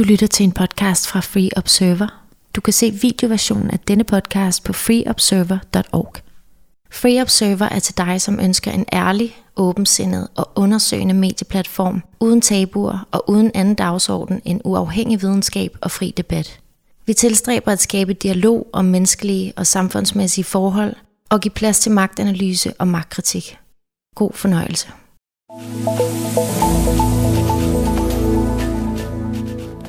Du lytter til en podcast fra Free Observer. Du kan se videoversionen af denne podcast på freeobserver.org. Free Observer er til dig, som ønsker en ærlig, åbensindet og undersøgende medieplatform, uden tabuer og uden anden dagsorden end uafhængig videnskab og fri debat. Vi tilstræber at skabe dialog om menneskelige og samfundsmæssige forhold og give plads til magtanalyse og magtkritik. God fornøjelse.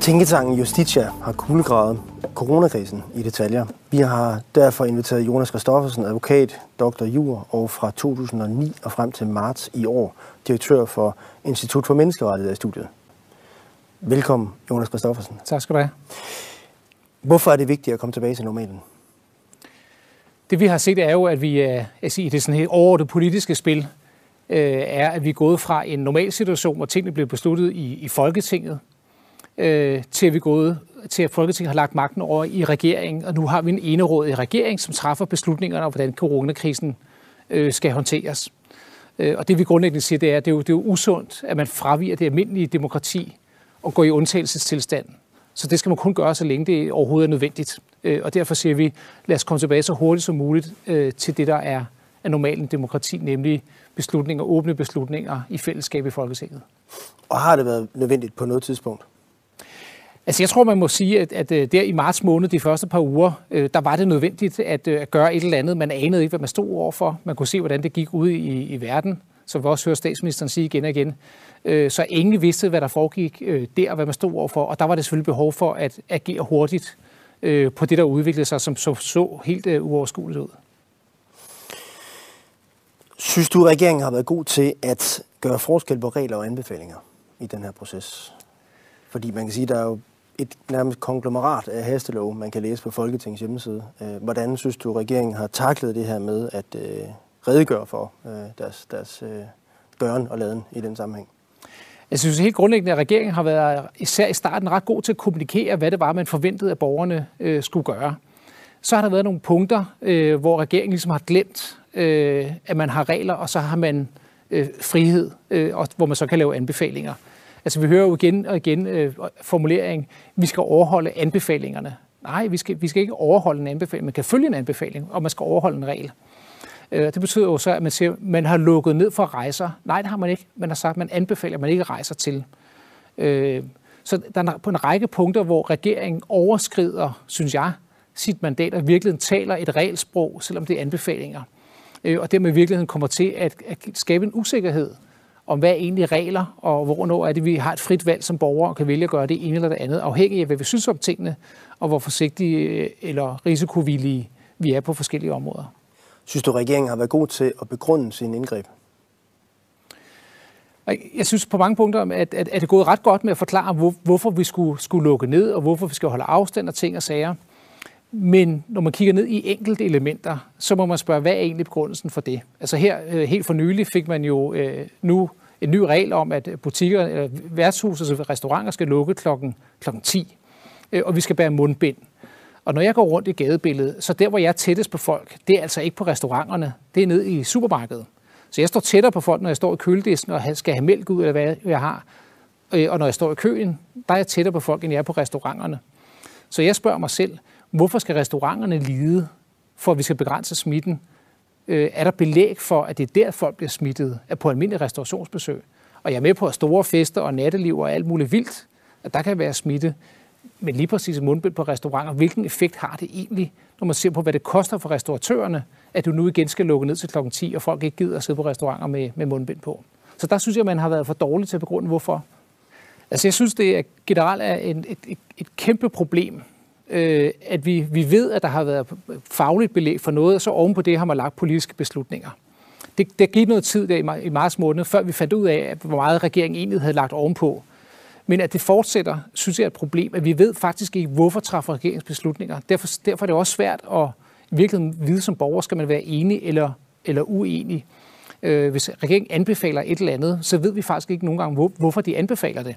Tænketanken Justitia har kuglegravet coronakrisen i detaljer. Vi har derfor inviteret Jonas Christoffersen, advokat, doktor jur og fra 2009 og frem til marts i år, direktør for Institut for Menneskerettigheder i studiet. Velkommen, Jonas Christoffersen. Tak skal du have. Hvorfor er det vigtigt at komme tilbage til normalen? Det vi har set er jo, at vi er, jeg siger, det sådan helt over det politiske spil, øh, er, at vi er gået fra en normal situation, hvor tingene blev besluttet i, i Folketinget, øh, til at vi gået til, at Folketinget har lagt magten over i regeringen, og nu har vi en eneråd i regering, som træffer beslutningerne om, hvordan coronakrisen øh, skal håndteres. Øh, og det vi grundlæggende siger, det er, at det er, jo, det er jo usundt, at man fraviger det almindelige demokrati og går i undtagelsestilstand. Så det skal man kun gøre, så længe det overhovedet er nødvendigt. Øh, og derfor siger vi, lad os komme tilbage så hurtigt som muligt øh, til det, der er, er normalt demokrati, nemlig beslutninger, åbne beslutninger i fællesskab i Folketinget. Og har det været nødvendigt på noget tidspunkt? Altså jeg tror, man må sige, at, at øh, der i marts måned, de første par uger, øh, der var det nødvendigt at, øh, at gøre et eller andet. Man anede ikke, hvad man stod overfor. Man kunne se, hvordan det gik ud i, i verden, som vi også hører statsministeren sige igen og igen. Så ingen vidste, hvad der foregik der, hvad man stod overfor. Og der var det selvfølgelig behov for at agere hurtigt på det, der udviklede sig, som så, så helt uoverskueligt ud. Synes du, at regeringen har været god til at gøre forskel på regler og anbefalinger i den her proces? Fordi man kan sige, at der er jo et nærmest konglomerat af hastelov, man kan læse på Folketingets hjemmeside. Øh, hvordan synes du, regeringen har taklet det her med at øh, redegøre for øh, deres, deres øh, gøren og laden i den sammenhæng? Jeg synes helt grundlæggende, at regeringen har været især i starten ret god til at kommunikere, hvad det var, man forventede, at borgerne øh, skulle gøre. Så har der været nogle punkter, øh, hvor regeringen ligesom har glemt, øh, at man har regler, og så har man øh, frihed, øh, og, hvor man så kan lave anbefalinger. Altså vi hører jo igen og igen øh, formulering, vi skal overholde anbefalingerne. Nej, vi skal, vi skal ikke overholde en anbefaling. Man kan følge en anbefaling, og man skal overholde en regel. Øh, det betyder jo så, at man siger, man har lukket ned for rejser. Nej, det har man ikke. Man har sagt, at man anbefaler, at man ikke rejser til. Øh, så der er på en række punkter, hvor regeringen overskrider, synes jeg, sit mandat og virkelig taler et regelsprog, selvom det er anbefalinger. Øh, og dermed i virkeligheden kommer til at, at skabe en usikkerhed om hvad er egentlig regler, og hvornår er det, vi har et frit valg som borgere og kan vælge at gøre det ene eller det andet, afhængig af, hvad vi synes om tingene, og hvor forsigtige øh, eller risikovillige vi er på forskellige områder. Synes du, regeringen har været god til at begrunde sin indgreb? Jeg synes på mange punkter, at, at, at det er gået ret godt med at forklare, hvor, hvorfor vi skulle, skulle lukke ned, og hvorfor vi skal holde afstand og ting og sager. Men når man kigger ned i enkelte elementer, så må man spørge, hvad er egentlig begrundelsen for det? Altså her, øh, helt for nylig, fik man jo øh, nu en ny regel om, at butikker, eller værtshuse og altså restauranter skal lukke klokken, klokken 10, øh, og vi skal bære mundbind. Og når jeg går rundt i gadebilledet, så der, hvor jeg er tættest på folk, det er altså ikke på restauranterne, det er ned i supermarkedet. Så jeg står tættere på folk, når jeg står i køledisken og skal have mælk ud, eller hvad jeg har. Øh, og når jeg står i køen, der er jeg tættere på folk, end jeg er på restauranterne. Så jeg spørger mig selv, Hvorfor skal restauranterne lide, for at vi skal begrænse smitten? Øh, er der belæg for, at det er der, folk bliver smittet, er på almindelige restaurationsbesøg? Og jeg er med på, at store fester og natteliv og alt muligt vildt, at der kan være smitte. Men lige præcis mundbind på restauranter, hvilken effekt har det egentlig, når man ser på, hvad det koster for restauratørerne, at du nu igen skal lukke ned til kl. 10, og folk ikke gider at sidde på restauranter med, med mundbind på. Så der synes jeg, man har været for dårlig til at begrunde, hvorfor. Altså jeg synes, det er generelt er en, et, et, et kæmpe problem, øh, at vi, vi ved, at der har været fagligt belæg for noget, og så ovenpå det har man lagt politiske beslutninger. Det, det gik noget tid der i, i marts måned, før vi fandt ud af, hvor meget regeringen egentlig havde lagt ovenpå. Men at det fortsætter, synes jeg er et problem, at vi ved faktisk ikke, hvorfor træffer regeringsbeslutninger. Derfor, derfor er det også svært at i virkeligheden vide som borger, skal man være enig eller, eller uenig. Øh, hvis regeringen anbefaler et eller andet, så ved vi faktisk ikke nogen gange, hvor, hvorfor de anbefaler det.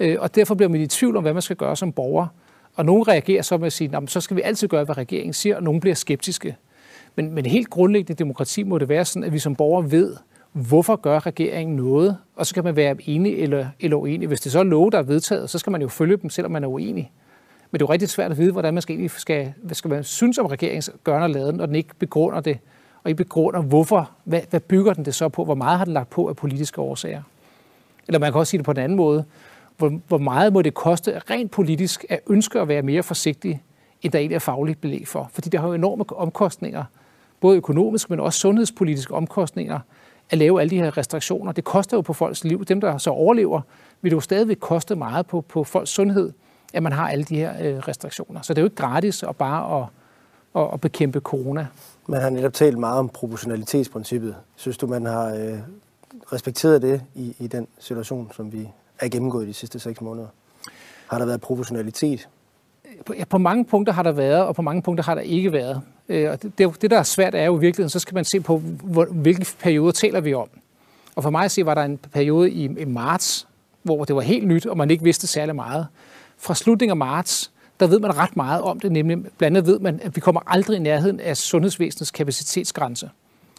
Øh, og derfor bliver man i tvivl om, hvad man skal gøre som borger. Og nogen reagerer så med at sige, så skal vi altid gøre, hvad regeringen siger, og nogen bliver skeptiske. Men, men helt grundlæggende demokrati må det være sådan, at vi som borgere ved, hvorfor gør regeringen noget? Og så kan man være enig eller, eller uenig. Hvis det så er love, der er vedtaget, så skal man jo følge dem, selvom man er uenig. Men det er jo rigtig svært at vide, hvordan man skal, egentlig skal, hvad skal man synes om regeringens gør og laden, når den ikke begrunder det, og ikke begrunder, hvorfor, hvad, hvad bygger den det så på, hvor meget har den lagt på af politiske årsager. Eller man kan også sige det på en anden måde. Hvor, hvor meget må det koste rent politisk at ønske at være mere forsigtig, end der egentlig er fagligt belæg for? Fordi det har jo enorme omkostninger, både økonomiske, men også sundhedspolitiske omkostninger, at lave alle de her restriktioner. Det koster jo på folks liv. Dem, der så overlever, vil det jo stadigvæk koste meget på, på folks sundhed, at man har alle de her øh, restriktioner. Så det er jo ikke gratis at bare at, at, at bekæmpe corona. Man har netop talt meget om proportionalitetsprincippet. Synes du, man har øh, respekteret det i, i den situation, som vi er gennemgået de sidste seks måneder? Har der været proportionalitet? På, ja, på mange punkter har der været, og på mange punkter har der ikke været. Øh, og det, det, der er svært, er jo i virkeligheden, så skal man se på, hvor, hvilke perioder taler vi om. Og for mig at se, var der en periode i, i marts, hvor det var helt nyt, og man ikke vidste særlig meget. Fra slutningen af marts, der ved man ret meget om det, nemlig blandt andet ved man, at vi kommer aldrig i nærheden af sundhedsvæsenets kapacitetsgrænse.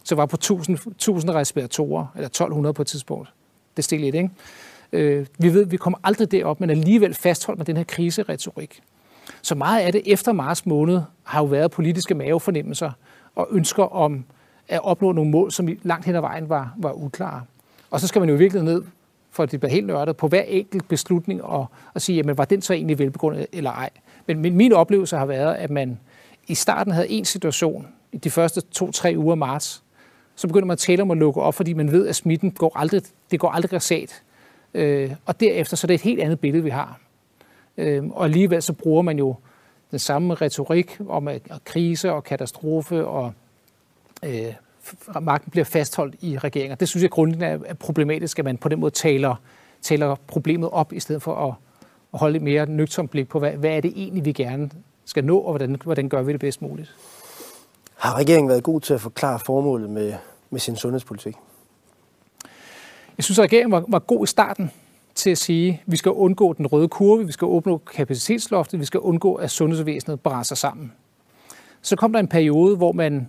Så var på 1000, 1000 respiratorer, eller 1200 på et tidspunkt. Det er lidt, ikke? Øh, vi ved, vi kommer aldrig derop, men alligevel fastholder med den her kriseretorik. Så meget af det efter marts måned har jo været politiske mavefornemmelser og ønsker om at opnå nogle mål, som langt hen ad vejen var, var uklare. Og så skal man jo virkelig ned, for at det bliver helt nørdet, på hver enkelt beslutning og, og sige, jamen var den så egentlig velbegrundet eller ej. Men, men min oplevelse har været, at man i starten havde en situation, i de første to-tre uger af marts, så begynder man at tale om at lukke op, fordi man ved, at smitten går aldrig, det går aldrig resat. Øh, og derefter så er det et helt andet billede, vi har. Øh, og alligevel så bruger man jo den samme retorik om at, at krise og katastrofe, og øh, magten bliver fastholdt i regeringer. Det synes jeg grundlæggende er problematisk, at man på den måde taler, taler problemet op, i stedet for at, at holde et mere nøgtomt blik på, hvad, hvad er det egentlig, vi gerne skal nå, og hvordan, hvordan gør vi det bedst muligt. Har regeringen været god til at forklare formålet med, med sin sundhedspolitik? Jeg synes, at regeringen var, var god i starten til at sige, at vi skal undgå den røde kurve, vi skal åbne kapacitetsloftet, vi skal undgå, at sundhedsvæsenet brænder sammen. Så kom der en periode, hvor man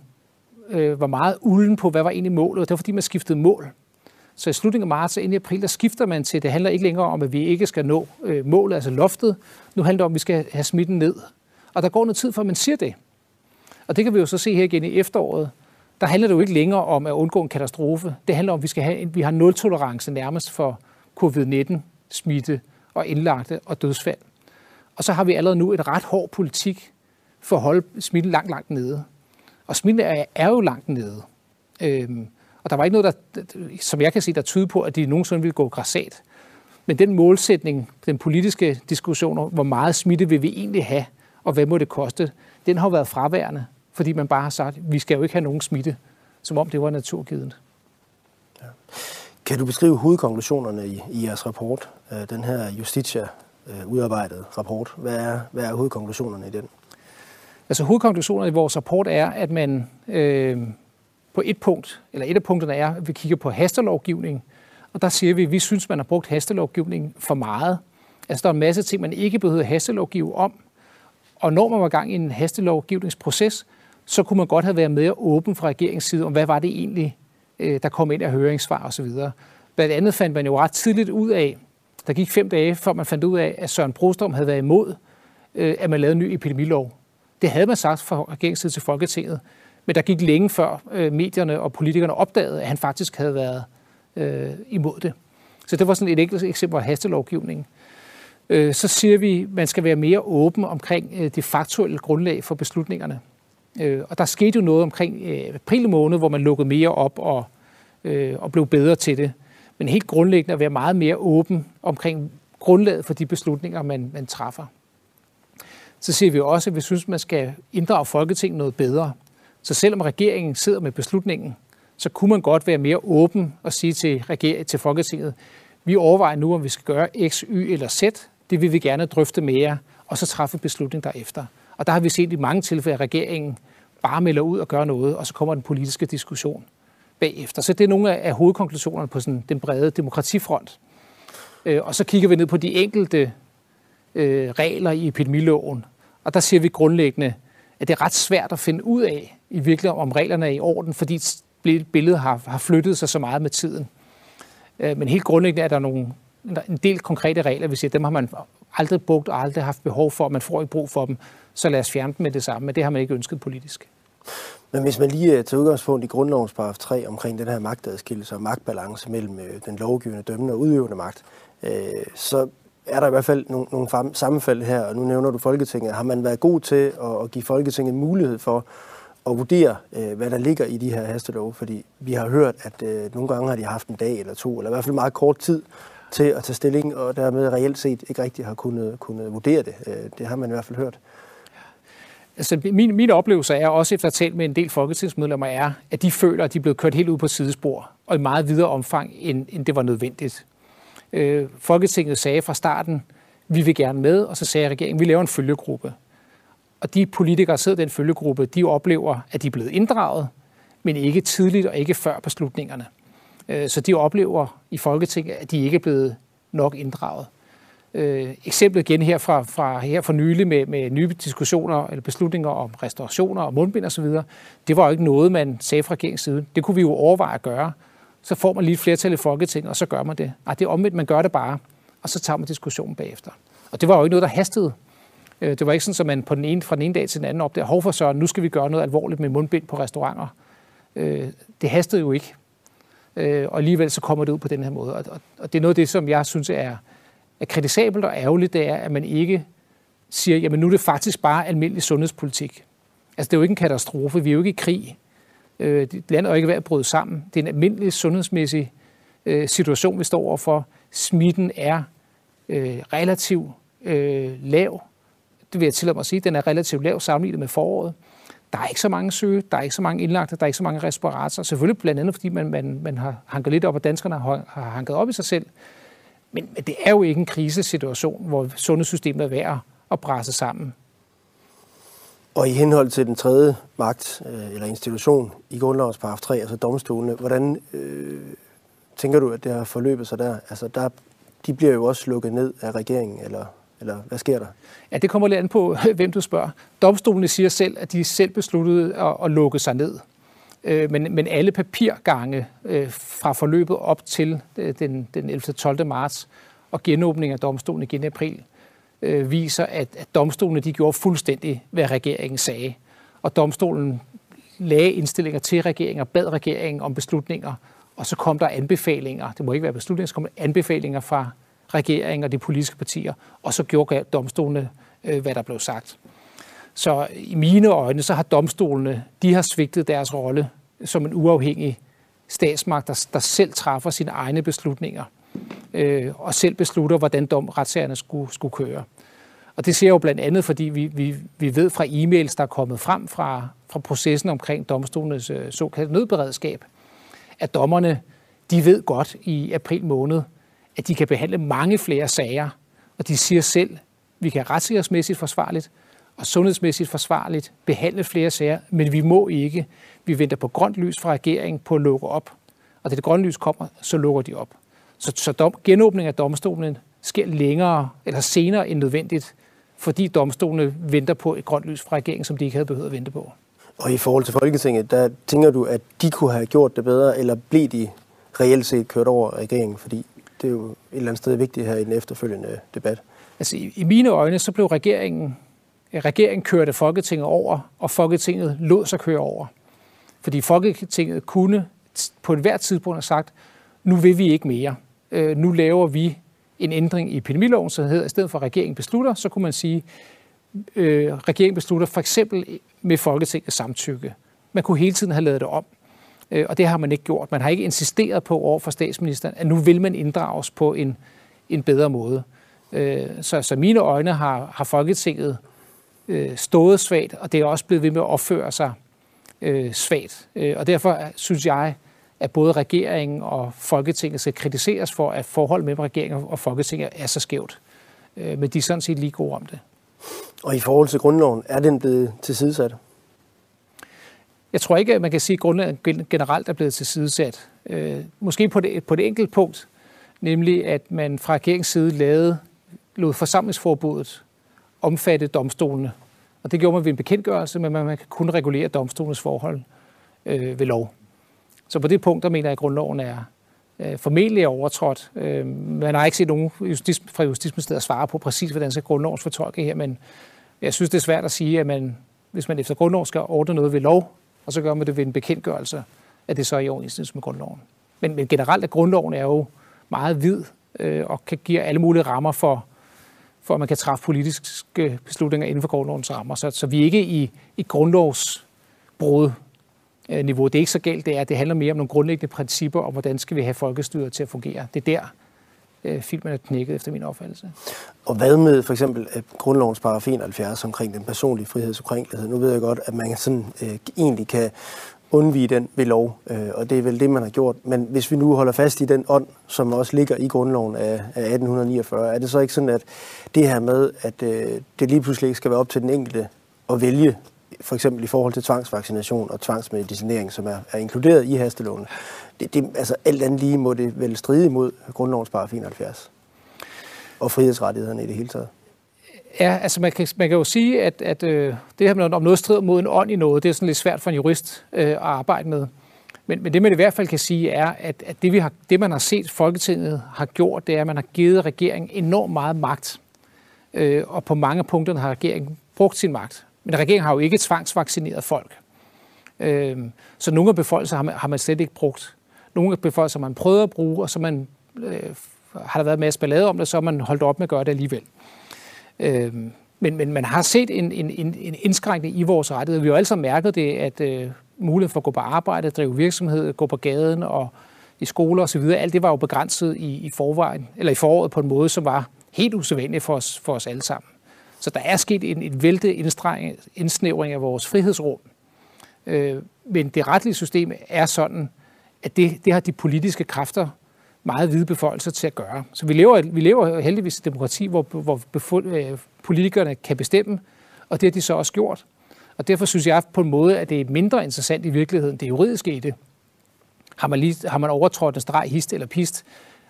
øh, var meget ulden på, hvad var egentlig målet, og det var fordi, man skiftede mål. Så i slutningen af marts og ind i april, der skifter man til, det handler ikke længere om, at vi ikke skal nå øh, målet, altså loftet. Nu handler det om, at vi skal have smitten ned. Og der går noget tid, før man siger det. Og det kan vi jo så se her igen i efteråret. Der handler det jo ikke længere om at undgå en katastrofe. Det handler om, at vi, skal have, vi har nul-tolerance nærmest for covid-19-smitte og indlagte og dødsfald. Og så har vi allerede nu et ret hård politik for at holde smitten langt, langt nede. Og smitten er, er jo langt nede. Øhm, og der var ikke noget, der, som jeg kan se, der tyder på, at de nogensinde vil gå græsat. Men den målsætning, den politiske diskussion hvor meget smitte vil vi egentlig have, og hvad må det koste, den har været fraværende, fordi man bare har sagt, at vi skal jo ikke have nogen smitte, som om det var naturgivet. Ja. Kan du beskrive hovedkonklusionerne i, i jeres rapport, øh, den her Justitia øh, udarbejdet rapport? Hvad er, hvad er hovedkonklusionerne i den? Altså hovedkonklusionerne i vores rapport er, at man øh, på et punkt, eller et af punkterne er, at vi kigger på hastelovgivning, og der siger vi, at vi synes, man har brugt hastelovgivning for meget. Altså der er en masse ting, man ikke behøver hastelovgive om, og når man var gang i en hastelovgivningsproces, så kunne man godt have været mere åben fra regeringens side om, hvad var det egentlig, øh, der kom ind af høringssvar osv. Blandt andet fandt man jo ret tidligt ud af, der gik fem dage, før man fandt ud af, at Søren Brostrøm havde været imod, øh, at man lavede en ny epidemilov. Det havde man sagt fra regeringssiden til Folketinget, men der gik længe før øh, medierne og politikerne opdagede, at han faktisk havde været øh, imod det. Så det var sådan et enkelt eksempel af hastelovgivningen. Øh, så siger vi, at man skal være mere åben omkring det faktuelle grundlag for beslutningerne. Øh, og der skete jo noget omkring øh, april måned, hvor man lukkede mere op og, øh, og blev bedre til det. Men helt grundlæggende at være meget mere åben omkring grundlaget for de beslutninger, man, man træffer. Så siger vi også, at vi synes, man skal inddrage Folketinget noget bedre. Så selvom regeringen sidder med beslutningen, så kunne man godt være mere åben og sige til, regeringen, til Folketinget, vi overvejer nu, om vi skal gøre X, Y eller Z, det vil vi gerne drøfte mere, og så træffe beslutning derefter. Og der har vi set i mange tilfælde, at regeringen bare melder ud og gør noget, og så kommer den politiske diskussion bagefter. Så det er nogle af hovedkonklusionerne på sådan den brede demokratifront. Øh, og så kigger vi ned på de enkelte øh, regler i epidemiloven, og der siger vi grundlæggende, at det er ret svært at finde ud af i virkeligheden, om reglerne er i orden, fordi billedet har, har flyttet sig så meget med tiden. Øh, men helt grundlæggende er der nogle, en del konkrete regler, vi siger, dem har man aldrig brugt og aldrig haft behov for, man får ikke brug for dem, så lad os fjerne dem med det samme, men det har man ikke ønsket politisk. Men hvis man lige øh, tager udgangspunkt i grundlovens paragraf 3 omkring den her magtadskillelse og magtbalance mellem øh, den lovgivende, dømmende og udøvende magt, øh, så er der i hvert fald nogle, nogle sammenfald her, og nu nævner du Folketinget. Har man været god til at, at give Folketinget mulighed for at vurdere, øh, hvad der ligger i de her hastelove? Fordi vi har hørt, at nogle gange har de haft en dag eller to, eller i hvert fald meget kort tid til at tage stilling, og dermed reelt set ikke rigtig har kunnet, kunnet vurdere det. Det har man i hvert fald hørt. Altså, min, min oplevelse er også efter at have talt med en del folketingsmedlemmer, er, at de føler, at de er blevet kørt helt ud på sidespor, og i meget videre omfang, end, end det var nødvendigt. Øh, Folketinget sagde fra starten, vi vil gerne med, og så sagde regeringen, vi laver en følgegruppe. Og de politikere, der sidder i den følgegruppe, de oplever, at de er blevet inddraget, men ikke tidligt og ikke før beslutningerne. Øh, så de oplever i Folketinget, at de ikke er blevet nok inddraget. Øh, eksemplet igen her fra, fra, her for nylig med, med nye diskussioner eller beslutninger om restaurationer og mundbind osv., det var jo ikke noget, man sagde fra regeringens side. Det kunne vi jo overveje at gøre. Så får man lige et flertal i Folketinget, og så gør man det. Ej, det er omvendt, man gør det bare, og så tager man diskussionen bagefter. Og det var jo ikke noget, der hastede. Øh, det var ikke sådan, at man på den ene, fra den ene dag til den anden opdagede, hov for søren, nu skal vi gøre noget alvorligt med mundbind på restauranter. Øh, det hastede jo ikke. Øh, og alligevel så kommer det ud på den her måde. Og det er noget af det, som jeg synes er, er kritisabelt og ærgerligt, det er, at man ikke siger, jamen nu er det faktisk bare almindelig sundhedspolitik. Altså det er jo ikke en katastrofe, vi er jo ikke i krig. Øh, landet er ikke ved at bryde sammen. Det er en almindelig sundhedsmæssig øh, situation, vi står overfor. Smitten er øh, relativt øh, lav. Det vil jeg tillade mig at sige. Den er relativt lav sammenlignet med foråret. Der er ikke så mange syge, der er ikke så mange indlagte, der er ikke så mange respiratorer. Selvfølgelig blandt andet, fordi man, man, man har hanket lidt op, og danskerne har, har hanket op i sig selv. Men, det er jo ikke en krisesituation, hvor sundhedssystemet er værd at presse sammen. Og i henhold til den tredje magt øh, eller institution i grundlovens paragraf 3, altså domstolene, hvordan øh, tænker du, at det har forløbet sig der? Altså der, de bliver jo også lukket ned af regeringen, eller, eller hvad sker der? Ja, det kommer lidt an på, hvem du spørger. Domstolene siger selv, at de selv besluttede at, at lukke sig ned. Øh, men, men alle papirgange øh, fra forløbet op til øh, den, den 11. 12. marts og genåbning af domstolen igen i april øh, viser, at, at domstolene de gjorde fuldstændig, hvad regeringen sagde. Og domstolen lagde indstillinger til regeringen og bad regeringen om beslutninger, og så kom der anbefalinger, det må ikke være beslutninger, så kom der anbefalinger fra regeringen og de politiske partier, og så gjorde domstolene, øh, hvad der blev sagt. Så i mine øjne, så har domstolene, de har svigtet deres rolle som en uafhængig statsmagt, der, der selv træffer sine egne beslutninger øh, og selv beslutter, hvordan dom, retssagerne skulle, skulle køre. Og det ser jeg jo blandt andet, fordi vi, vi, vi ved fra e-mails, der er kommet frem fra, fra processen omkring domstolenes øh, såkaldte nødberedskab, at dommerne, de ved godt i april måned, at de kan behandle mange flere sager, og de siger selv, vi kan retssikkerhedsmæssigt forsvarligt, og sundhedsmæssigt forsvarligt behandle flere sager, men vi må ikke. Vi venter på grønt lys fra regeringen på at lukke op. Og da det grønne lys kommer, så lukker de op. Så, så dom, genåbning af domstolen sker længere eller senere end nødvendigt, fordi domstolene venter på et grønt lys fra regeringen, som de ikke havde behøvet at vente på. Og i forhold til Folketinget, der tænker du, at de kunne have gjort det bedre, eller blev de reelt set kørt over regeringen? Fordi det er jo et eller andet sted vigtigt her i den efterfølgende debat. Altså i, i mine øjne, så blev regeringen regeringen kørte Folketinget over, og Folketinget lod sig køre over. Fordi Folketinget kunne på et hvert tidspunkt have sagt, nu vil vi ikke mere. Øh, nu laver vi en ændring i epidemiloven, så hedder, i stedet for at regeringen beslutter, så kunne man sige, øh, regeringen beslutter for eksempel med Folketingets samtykke. Man kunne hele tiden have lavet det om, øh, og det har man ikke gjort. Man har ikke insisteret på over for statsministeren, at nu vil man inddrages på en, en bedre måde. Øh, så, så mine øjne har, har Folketinget øh, stået svagt, og det er også blevet ved med at opføre sig øh, svagt. Øh, og derfor synes jeg, at både regeringen og Folketinget skal kritiseres for, at forholdet mellem regeringen og Folketinget er så skævt. Øh, men de er sådan set lige gode om det. Og i forhold til grundloven, er den blevet tilsidesat? Jeg tror ikke, at man kan sige, at grundloven generelt er blevet tilsidesat. Øh, måske på det, på det enkelte punkt, nemlig at man fra regeringens side lavede, lod forsamlingsforbuddet omfatte domstolene. Og det gjorde man ved en bekendtgørelse, men man kan kun regulere domstolens forhold øh, ved lov. Så på det punkt, der mener jeg, at grundloven er øh, formentlig overtrådt. Øh, man har ikke set nogen justis, fra Justitsministeriet svare på præcis, hvordan skal grundlovens fortolke her, men jeg synes, det er svært at sige, at man, hvis man efter grundloven skal ordne noget ved lov, og så gør man det ved en bekendtgørelse, at det så er i overensstemmelse med grundloven. Men, men generelt er grundloven er jo meget vid øh, og kan give alle mulige rammer for, for at man kan træffe politiske beslutninger inden for grundlovens rammer. Så, så vi er ikke i, i grundlovsbrud øh, niveau. Det er ikke så galt, det er. Det handler mere om nogle grundlæggende principper om, hvordan skal vi have folkestyret til at fungere. Det er der, øh, filmen er knækket efter min opfattelse. Og hvad med for eksempel grundlovens paragraf 71 omkring den personlige frihedsukrænklighed? Nu ved jeg godt, at man sådan, øh, egentlig kan undvige den ved lov, øh, og det er vel det, man har gjort. Men hvis vi nu holder fast i den ånd, som også ligger i grundloven af, af 1849, er det så ikke sådan, at det her med, at øh, det lige pludselig ikke skal være op til den enkelte at vælge, for eksempel i forhold til tvangsvaccination og tvangsmedicinering, som er, er inkluderet i hasteloven, det, det, altså alt andet lige må det vel stride imod grundlovens paragraf 71 og frihedsrettighederne i det hele taget. Ja, altså man kan, man kan jo sige, at, at øh, det her med, om noget strider mod en ånd i noget, det er sådan lidt svært for en jurist øh, at arbejde med. Men, men det man i hvert fald kan sige er, at, at det, vi har, det man har set Folketinget har gjort, det er, at man har givet regeringen enormt meget magt. Øh, og på mange punkter har regeringen brugt sin magt. Men regeringen har jo ikke tvangsvaccineret folk. Øh, så nogle af befolkningen har man, har man slet ikke brugt. Nogle af befolkningen har man prøvet at bruge, og så man, øh, har der været masser ballade om det, så har man holdt op med at gøre det alligevel. Øh, Øh, men, men man har set en, en, en, en indskrænkning i vores rettigheder. Vi har jo alle sammen mærket det, at øh, muligheden for at gå på arbejde, drive virksomhed, gå på gaden og i skoler osv., alt det var jo begrænset i, i forvejen, eller i foråret på en måde, som var helt usædvanligt for os, for os alle sammen. Så der er sket en, en vælte indsnævring af vores frihedsrum. Øh, men det retlige system er sådan, at det, det har de politiske kræfter meget hvide beføjelser til at gøre. Så vi lever, vi lever heldigvis i et demokrati, hvor, hvor befund, øh, politikerne kan bestemme, og det har de så også gjort. Og derfor synes jeg på en måde, at det er mindre interessant i virkeligheden, det juridiske i det. Har man, lige, har man overtrådt en streg, hist eller pist?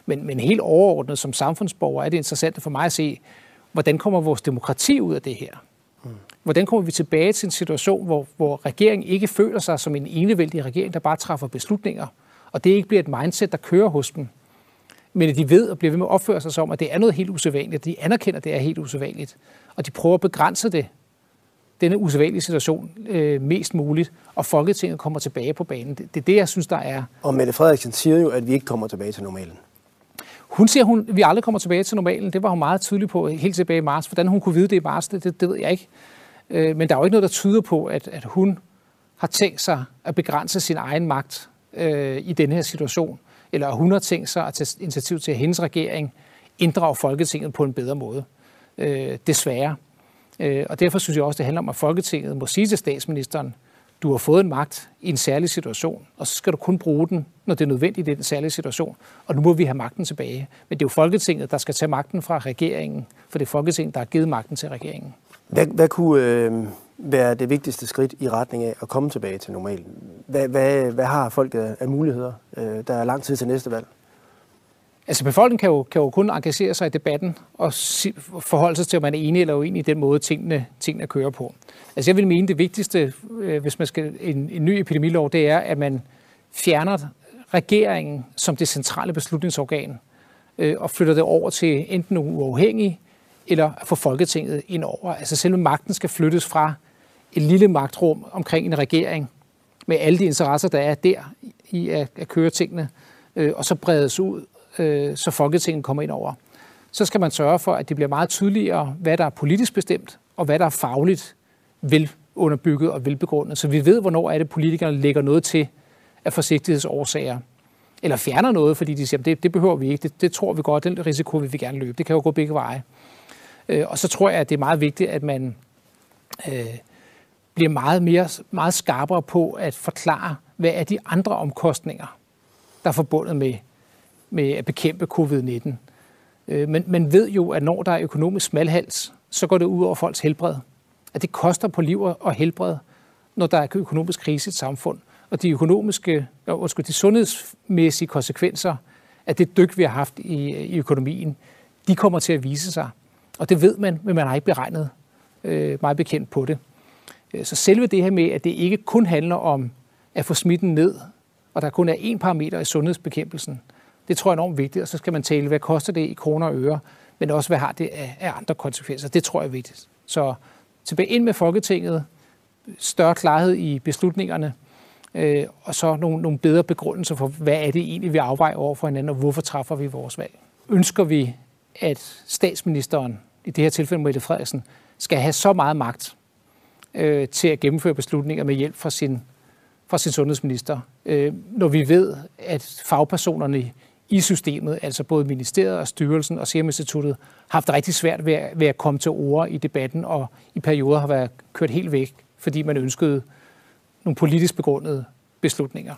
Men, men helt overordnet som samfundsborger er det interessant for mig at se, hvordan kommer vores demokrati ud af det her? Hvordan kommer vi tilbage til en situation, hvor, hvor regeringen ikke føler sig som en enevældig regering, der bare træffer beslutninger, og det ikke bliver et mindset, der kører hos dem, men at de ved og bliver ved med at opføre sig som, at det er noget helt usædvanligt. De anerkender, at det er helt usædvanligt, og de prøver at begrænse det, denne usædvanlige situation, øh, mest muligt, og Folketinget kommer tilbage på banen. Det, det er det, jeg synes, der er. Og Mette Frederiksen siger jo, at vi ikke kommer tilbage til normalen. Hun siger, at vi aldrig kommer tilbage til normalen. Det var hun meget tydelig på helt tilbage i marts. Hvordan hun kunne vide det i marts, det, det, det ved jeg ikke. Øh, men der er jo ikke noget, der tyder på, at, at hun har tænkt sig at begrænse sin egen magt øh, i denne her situation. Eller at hun har tænkt sig at tage initiativ til, at hendes regering inddrager Folketinget på en bedre måde. Øh, desværre. Øh, og derfor synes jeg også, det handler om, at Folketinget må sige til statsministeren, du har fået en magt i en særlig situation, og så skal du kun bruge den, når det er nødvendigt i den særlige situation. Og nu må vi have magten tilbage. Men det er jo Folketinget, der skal tage magten fra regeringen, for det er Folketinget, der har givet magten til regeringen. Hvad, hvad kunne øh, være det vigtigste skridt i retning af at komme tilbage til normalen? Hvad, hvad, hvad har folk af, af muligheder? Øh, der er lang tid til næste valg. Altså befolkningen kan jo, kan jo kun engagere sig i debatten og forholde sig til, om man er enig eller uenig i den måde, tingene, tingene kører på. Altså jeg vil mene, det vigtigste, øh, hvis man skal en, en ny epidemilov, det er, at man fjerner regeringen som det centrale beslutningsorgan øh, og flytter det over til enten nogle uafhængige eller få Folketinget ind over. Altså selve magten skal flyttes fra et lille magtrum omkring en regering med alle de interesser, der er der i at, at køre tingene, øh, og så bredes ud, øh, så Folketinget kommer ind over. Så skal man sørge for, at det bliver meget tydeligere, hvad der er politisk bestemt, og hvad der er fagligt velunderbygget og velbegrundet. Så vi ved, hvornår er det, politikerne lægger noget til af forsigtighedsårsager, eller fjerner noget, fordi de siger, det, det behøver vi ikke, det, det tror vi godt, den risiko vil vi gerne løbe. Det kan jo gå begge veje. Øh, og så tror jeg, at det er meget vigtigt, at man øh, bliver meget, mere, meget skarpere på at forklare, hvad er de andre omkostninger, der er forbundet med, med at bekæmpe covid-19. Øh, men man ved jo, at når der er økonomisk smalhals, så går det ud over folks helbred. At det koster på liv og helbred, når der er økonomisk krise i et samfund. Og de økonomiske, undskyld, de sundhedsmæssige konsekvenser af det dyk, vi har haft i, i økonomien, de kommer til at vise sig. Og det ved man, men man har ikke beregnet øh, meget bekendt på det. Øh, så selve det her med, at det ikke kun handler om at få smitten ned og der kun er én parameter i sundhedsbekæmpelsen. Det tror jeg er enormt vigtigt, og så skal man tale, hvad koster det i kroner og øre, men også hvad har det af, af andre konsekvenser. Det tror jeg er vigtigt. Så tilbage ind med Folketinget, større klarhed i beslutningerne, øh, og så nogle, nogle bedre begrundelser for, hvad er det egentlig, vi afvejer over for hinanden, og hvorfor træffer vi vores valg. Ønsker vi, at statsministeren, i det her tilfælde Mette Frederiksen, skal have så meget magt øh, til at gennemføre beslutninger med hjælp fra sin, fra sin sundhedsminister, øh, når vi ved, at fagpersonerne i systemet, altså både ministeriet og styrelsen og Serum Instituttet, har haft rigtig svært ved at, ved at komme til ord i debatten, og i perioder har været kørt helt væk, fordi man ønskede nogle politisk begrundede beslutninger.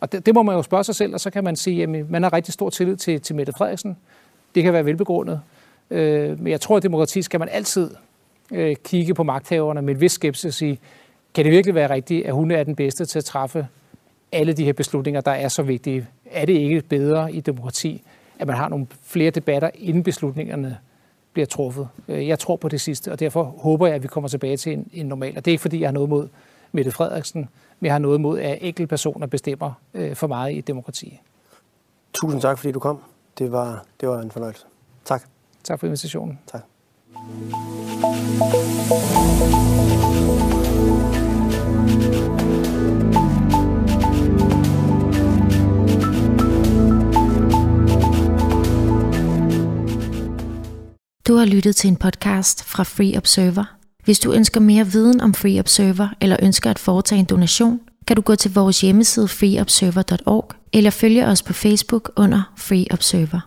Og det, det må man jo spørge sig selv, og så kan man sige, at man har rigtig stor tillid til, til Mette Frederiksen. Det kan være velbegrundet. Øh, men jeg tror, at demokrati skal man altid øh, kigge på magthaverne med en vis skepsis og sige, kan det virkelig være rigtigt, at hun er den bedste til at træffe alle de her beslutninger, der er så vigtige? Er det ikke bedre i demokrati, at man har nogle flere debatter, inden beslutningerne bliver truffet? Øh, jeg tror på det sidste, og derfor håber jeg, at vi kommer tilbage til en, en normal. Og det er ikke, fordi jeg har noget mod Mette Frederiksen, men jeg har noget mod, at enkelte personer bestemmer øh, for meget i et demokrati. Tusind tak, fordi du kom. Det var, det var en fornøjelse. Tak. Tak for invitationen. Tak. Du har lyttet til en podcast fra Free Observer. Hvis du ønsker mere viden om Free Observer eller ønsker at foretage en donation, kan du gå til vores hjemmeside freeobserver.org eller følge os på Facebook under Free Observer.